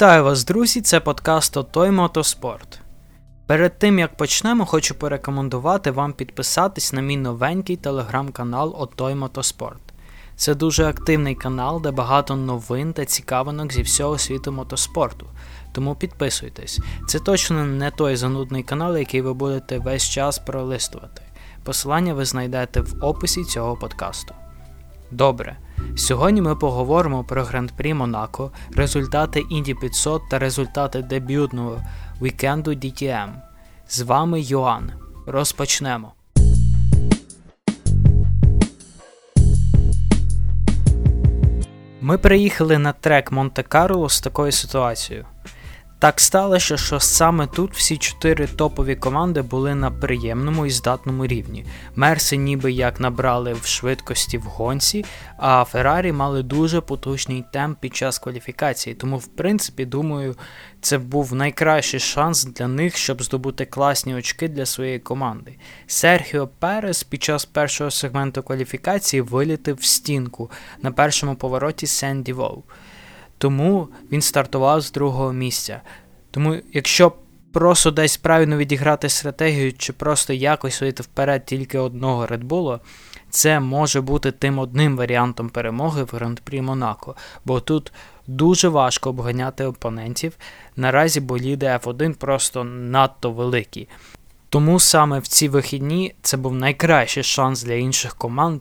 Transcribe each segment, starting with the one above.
Вітаю вас, друзі! Це подкаст Отой Мотоспорт. Перед тим як почнемо, хочу порекомендувати вам підписатись на мій новенький телеграм-канал Отой Мотоспорт. Це дуже активний канал, де багато новин та цікавинок зі всього світу мотоспорту. Тому підписуйтесь. Це точно не той занудний канал, який ви будете весь час пролистувати. Посилання ви знайдете в описі цього подкасту. Добре. Сьогодні ми поговоримо про Гран-прі Монако, результати Інді 500 та результати дебютного вікенду DTM. З вами Йоанн. Розпочнемо. Ми приїхали на трек Монте-Карло з такою ситуацією. Так сталося, що саме тут всі чотири топові команди були на приємному і здатному рівні. Мерси ніби як набрали в швидкості в гонці, а Феррарі мали дуже потужний темп під час кваліфікації. Тому, в принципі, думаю, це був найкращий шанс для них, щоб здобути класні очки для своєї команди. Серхіо Перес під час першого сегменту кваліфікації вилітив в стінку на першому повороті Сенді Воу тому він стартував з другого місця. Тому, якщо просто десь правильно відіграти стратегію, чи просто якось вийти вперед тільки одного Bull, це може бути тим одним варіантом перемоги в Гран-прі Монако, бо тут дуже важко обганяти опонентів. Наразі боліди F1 просто надто великі. Тому саме в ці вихідні це був найкращий шанс для інших команд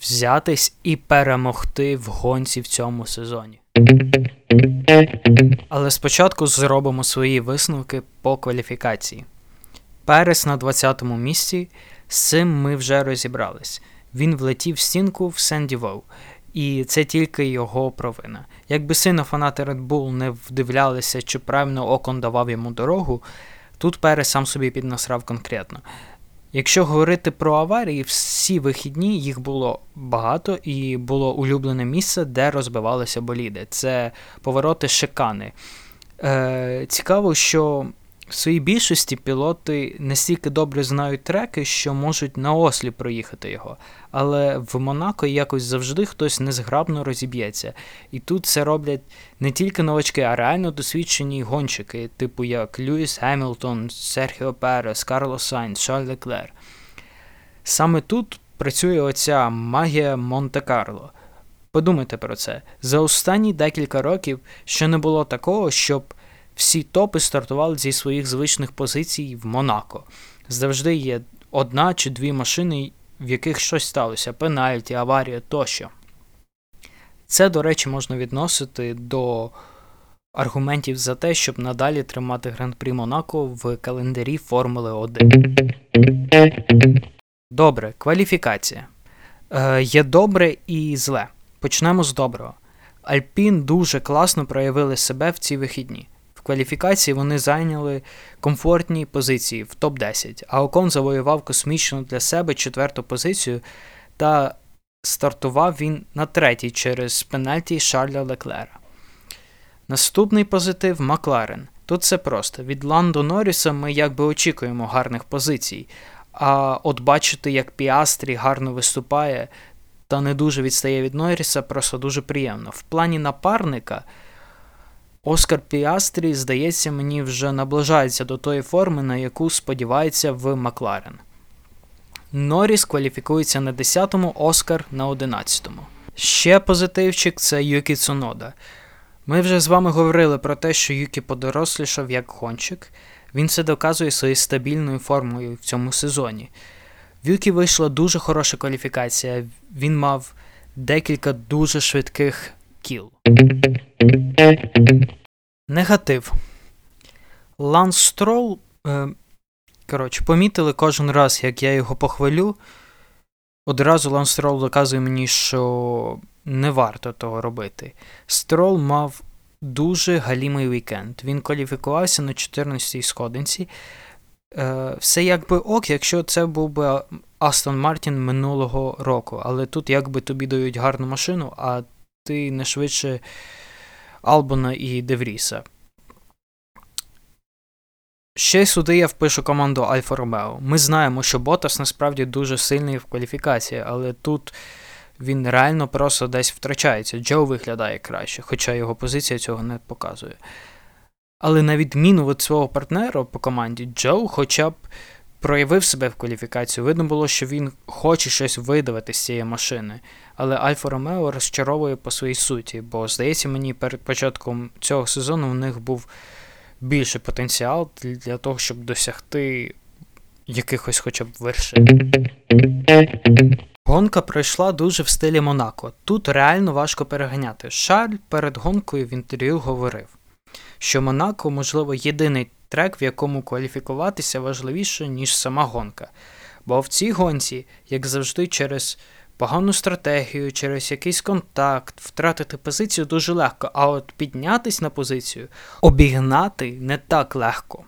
взятись і перемогти в гонці в цьому сезоні. Але спочатку зробимо свої висновки по кваліфікації. Перес на 20-му місці, з цим ми вже розібрались. Він влетів в стінку в Сенді Воу, і це тільки його провина. Якби сильно фанати Red Bull не вдивлялися, чи правильно окон давав йому дорогу, тут Перес сам собі піднасрав конкретно. Якщо говорити про аварії, всі вихідні їх було багато і було улюблене місце, де розбивалися боліди. Це повороти шикани. Е, Цікаво, що в своїй більшості пілоти настільки добре знають треки, що можуть на ослі проїхати його. Але в Монако якось завжди хтось незграбно розіб'ється. І тут це роблять не тільки новачки, а реально досвідчені гонщики, типу як Льюіс Гемілтон, Серхіо Перес, Карлос Сайнс, Шарль Леклер. Саме тут працює оця магія Монте-Карло. Подумайте про це. За останні декілька років ще не було такого, щоб всі топи стартували зі своїх звичних позицій в Монако. Завжди є одна чи дві машини, в яких щось сталося: пенальті, аварія тощо. Це, до речі, можна відносити до аргументів за те, щоб надалі тримати Гран-прі Монако в календарі Формули 1. Добре, кваліфікація. Е, Є добре і зле. Почнемо з доброго. Альпін дуже класно проявили себе в ці вихідні кваліфікації вони зайняли комфортні позиції в топ-10, а Окон завоював космічну для себе четверту позицію та стартував він на третій через пенальті Шарля Леклера. Наступний позитив Макларен. Тут все просто. Від Ландо Норріса ми якби очікуємо гарних позицій. А от бачити, як Піастрі гарно виступає та не дуже відстає від Норріса, просто дуже приємно. В плані напарника Оскар Піастрі, здається, мені вже наближається до тої форми, на яку сподівається в Макларен. Норріс кваліфікується на 10-му, Оскар на 11-му. Ще позитивчик це Юкі Цунода. Ми вже з вами говорили про те, що Юкі подорослішав як гонщик. Він це доказує своєю стабільною формою в цьому сезоні. В Юкі вийшла дуже хороша кваліфікація. Він мав декілька дуже швидких кіл. Негатив. Ланс Строл. Е, коротше, помітили кожен раз, як я його похвалю. Одразу Ланс Строл доказує мені, що не варто того робити. Строл мав дуже галімий вікенд. Він кваліфікувався на 14-й сходинці. Е, Все якби ок, якщо це був би Астон Мартін минулого року. Але тут якби тобі дають гарну машину, а ти не швидше Албона і Девріса. Ще сюди я впишу команду Альфа Ромео. Ми знаємо, що Ботас насправді дуже сильний в кваліфікації, але тут він реально просто десь втрачається. Джо виглядає краще, хоча його позиція цього не показує. Але на відміну від свого партнера по команді, Джо хоча б проявив себе в кваліфікацію. Видно було, що він хоче щось видавати з цієї машини. Але Альфа Ромео розчаровує по своїй суті, бо, здається, мені перед початком цього сезону у них був більший потенціал для того, щоб досягти якихось хоча б вершин. Гонка пройшла дуже в стилі Монако. Тут реально важко переганяти. Шарль перед гонкою в інтерв'ю говорив, що Монако, можливо, єдиний трек, в якому кваліфікуватися важливіше, ніж сама гонка. Бо в цій гонці, як завжди, через погану стратегію, через якийсь контакт, втратити позицію дуже легко, а от піднятись на позицію, обігнати не так легко.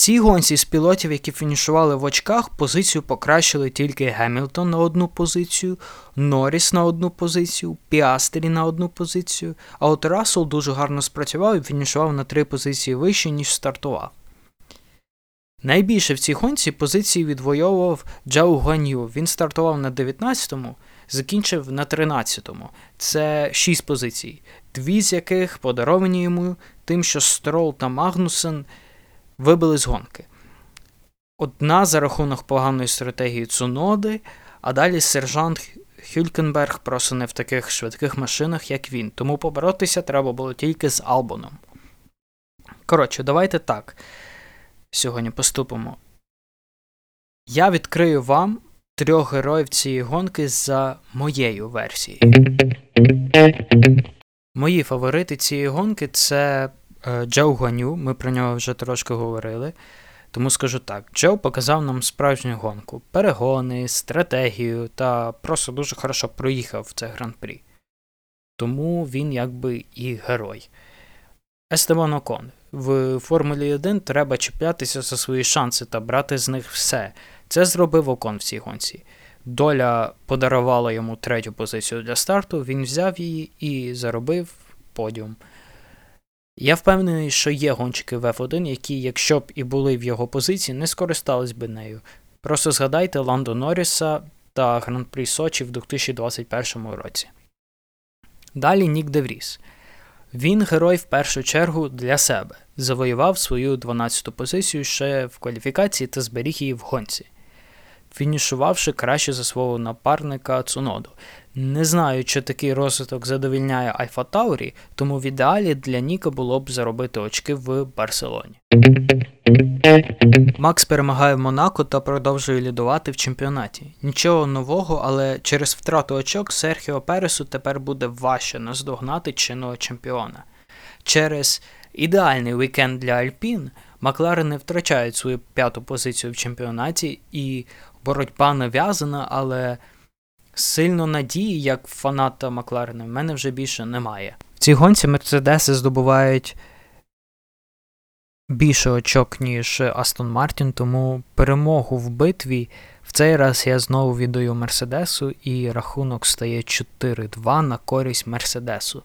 Цій гонці з пілотів, які фінішували в очках, позицію покращили тільки Гемілтон на одну позицію, Норріс на одну позицію, Піастрі на одну позицію, а от Рассел дуже гарно спрацював і фінішував на три позиції вище, ніж стартував. Найбільше в цій гонці позиції відвоював Джао Гуан'ю. Він стартував на 19-му, закінчив на 13-му. Це 6 позицій, дві з яких подаровані йому тим, що Строл та Магнусен вибили з гонки. Одна за рахунок поганої стратегії Цуноди, а далі сержант Хюлькенберг просто не в таких швидких машинах, як він, тому поборотися треба було тільки з Албоном. Коротше, давайте так. Сьогодні поступимо. Я відкрию вам трьох героїв цієї гонки за моєю версією. Мої фаворити цієї гонки це Джо Гуаню, ми про нього вже трошки говорили. Тому скажу так: Джо показав нам справжню гонку, перегони, стратегію та просто дуже хорошо проїхав це гран-прі. Тому він якби і герой. Естебан Окон. В Формулі 1 треба чіплятися за свої шанси та брати з них все. Це зробив Окон в цій гонці. Доля подарувала йому третю позицію для старту, він взяв її і заробив подіум. Я впевнений, що є гонщики в F1, які, якщо б і були в його позиції, не скористались би нею. Просто згадайте Ландо Норріса та Гран-прі Сочі в 2021 році. Далі Нік Девріс. Він герой в першу чергу для себе, завоював свою 12-ту позицію ще в кваліфікації та зберіг її в гонці фінішувавши краще за свого напарника Цуноду. Не знаю, чи такий розвиток задовільняє Альфа Таурі, тому в ідеалі для Ніка було б заробити очки в Барселоні. Макс перемагає в Монако та продовжує лідувати в чемпіонаті. Нічого нового, але через втрату очок Серхіо Пересу тепер буде важче наздогнати чинного чемпіона. Через ідеальний вікенд для Альпін Макларени втрачають свою п'яту позицію в чемпіонаті і боротьба нав'язана, але сильно надії, як фаната Макларена, в мене вже більше немає. В цій гонці Мерседеси здобувають більше очок, ніж Астон Мартін, тому перемогу в битві в цей раз я знову віддаю Мерседесу, і рахунок стає 4-2 на користь Мерседесу.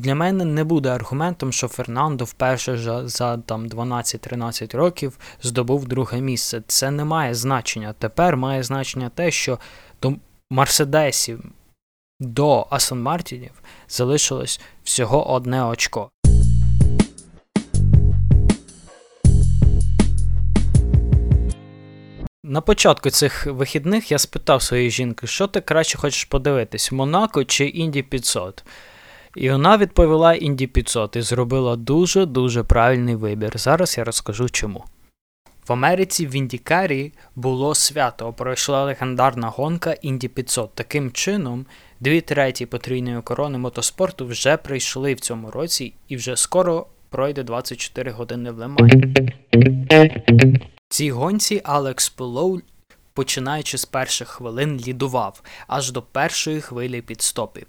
Для мене не буде аргументом, що Фернандо вперше за, за там 12-13 років здобув друге місце. Це не має значення. Тепер має значення те, що до Мерседесів до Асан Мартінів залишилось всього одне очко. На початку цих вихідних я спитав своєї жінки, що ти краще хочеш подивитись: Монако чи Інді 500? І вона відповіла Інді 500 і зробила дуже-дуже правильний вибір. Зараз я розкажу чому. В Америці в Індікарі було свято, пройшла легендарна гонка Інді 500. Таким чином, дві треті потрійної корони мотоспорту вже прийшли в цьому році і вже скоро пройде 24 години в Лемані. В цій гонці Алекс Пулоу, починаючи з перших хвилин, лідував аж до першої хвилі підстопів.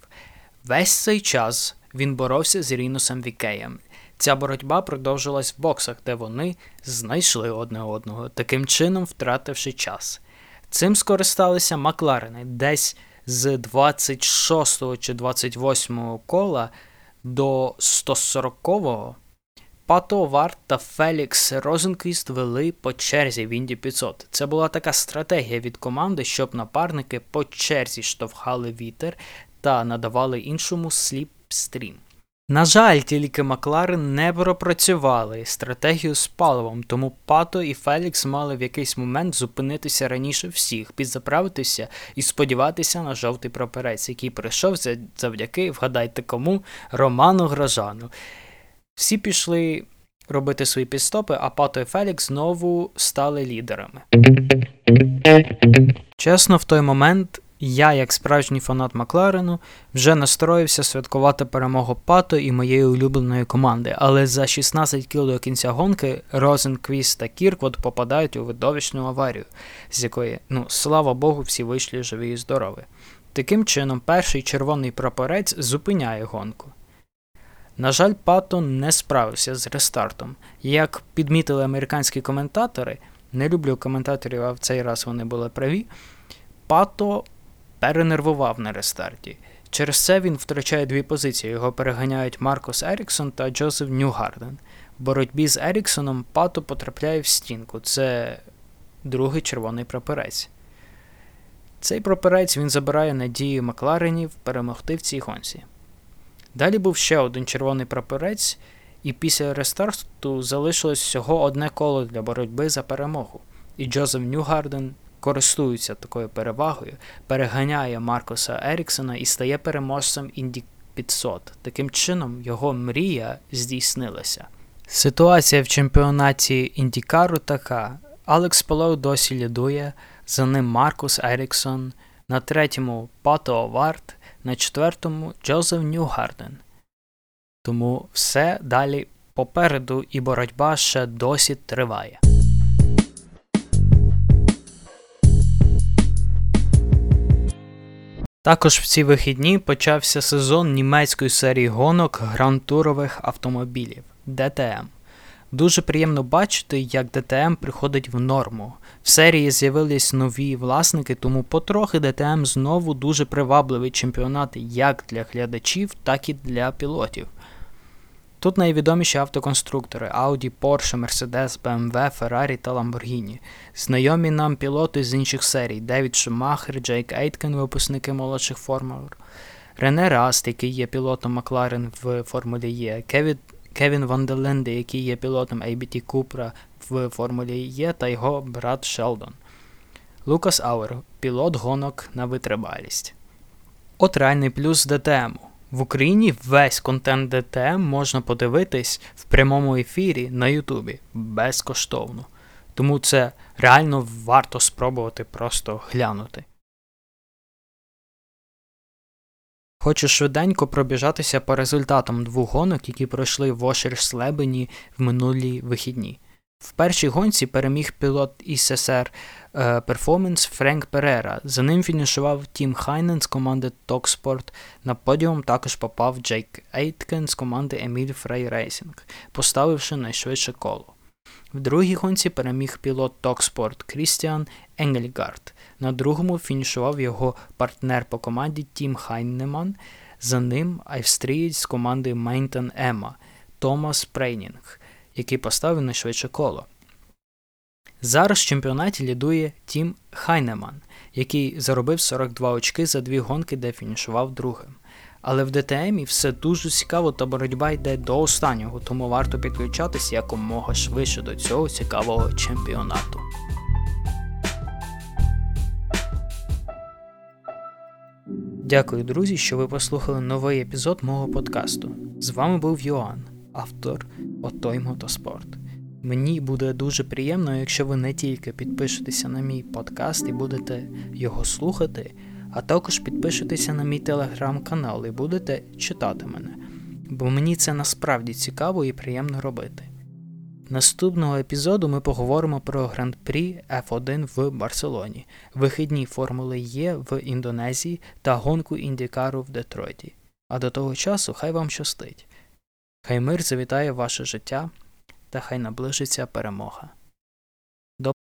Весь цей час він боровся з Рінусом ВіКеєм. Ця боротьба продовжилась в боксах, де вони знайшли одне одного, таким чином втративши час. Цим скористалися Макларени десь з 26 чи 28 кола до 140-го Пато О'Ворд та Фелікс Розенквіст вели по черзі в Інді 500. Це була така стратегія від команди, щоб напарники по черзі штовхали вітер та надавали іншому сліпстрім. На жаль, тільки Макларен не пропрацювали стратегію з паливом, тому Пато і Фелікс мали в якийсь момент зупинитися раніше всіх, підзаправитися і сподіватися на жовтий прапорець, який прийшов завдяки, вгадайте кому, Роману Грожану. Всі пішли робити свої підстопи, а Пато і Фелікс знову стали лідерами. Чесно, в той момент я, як справжній фанат Макларену, вже настроївся святкувати перемогу Пато і моєї улюбленої команди, але за 16 кіл до кінця гонки Розенквіст та Кірквуд попадають у видовищну аварію, з якої, ну, слава Богу, всі вийшли живі і здорові. Таким чином, перший червоний прапорець зупиняє гонку. На жаль, Пато не справився з рестартом. Як підмітили американські коментатори, не люблю коментаторів, а в цей раз вони були праві. Пато перенервував на рестарті. Через це він втрачає дві позиції. Його переганяють Маркус Еріксон та Джозеф Ньюгарден. В боротьбі з Еріксоном Пато потрапляє в стінку. Це другий червоний прапорець. Цей прапорець він забирає надію Макларенів перемогти в цій гонці. Далі був ще один червоний прапорець, і після рестарту залишилось всього одне коло для боротьби за перемогу. І Джозеф Ньюгарден користується такою перевагою, переганяє Маркуса Еріксона і стає переможцем Інді 500. Таким чином, його мрія здійснилася. Ситуація в чемпіонаті ІндіКару така: Алекс Палоу досі лідує, за ним Маркус Еріксон, на третьому Пато О'Ворд, на четвертому Джозеф Ньюгарден. Тому все далі попереду і боротьба ще досі триває. Також в ці вихідні почався сезон німецької серії гонок грантурових автомобілів ДТМ. Дуже приємно бачити, як ДТМ приходить в норму. В серії з'явились нові власники, тому потрохи ДТМ знову дуже привабливий чемпіонат як для глядачів, так і для пілотів. Тут найвідоміші автоконструктори Audi, Porsche, Mercedes, BMW, Ferrari та Lamborghini. Знайомі нам пілоти з інших серій Девід Шумахер, Джейк Ейткен, випускники молодших формул, Рене Раст, який є пілотом Макларен в Формулі Є, Кевін, Кевін ван дер Лінде, який є пілотом ABT Cupra в Формулі Є, та його брат Шелдон. Лукас Ауер, пілот гонок на витривалість. От реальний плюс ДТМу. В Україні весь контент ДТМ можна подивитись в прямому ефірі на Ютубі безкоштовно. Тому це реально варто спробувати просто глянути. Хочу швиденько пробіжатися по результатам двох гонок, які пройшли в Ошерслебені в минулі вихідні. В першій гонці переміг пілот СССР перформанс Френк Перера. За ним фінішував Тім Хайнеман з команди Токспорт. На подіум також попав Джейк Ейткен з команди Еміль Фрей Racing, поставивши найшвидше коло. В другій гонці переміг пілот Токспорт Крістіан Енгельгарт. На другому фінішував його партнер по команді Тім Хайнеман. За ним австрієць з команди Manthey EMA Томас Прейнінг, який поставив найшвидше коло. Зараз в чемпіонаті лідує Тім Хайнеман, який заробив 42 очки за дві гонки, де фінішував другим. Але в ДТМі все дуже цікаво та боротьба йде до останнього, тому варто підключатися якомога швидше до цього цікавого чемпіонату. Дякую, друзі, що ви послухали новий епізод мого подкасту. З вами був Йоанн, автор Отой Мотоспорт. Мені буде дуже приємно, якщо ви не тільки підпишетеся на мій подкаст і будете його слухати, а також підпишетеся на мій телеграм-канал і будете читати мене, бо мені це насправді цікаво і приємно робити. Наступного епізоду ми поговоримо про гран-прі F1 в Барселоні, вихідні формули Є в Індонезії та гонку Індікару в Детройті. А до того часу хай вам щастить. Хай мир завітає ваше життя та хай наближиться перемога.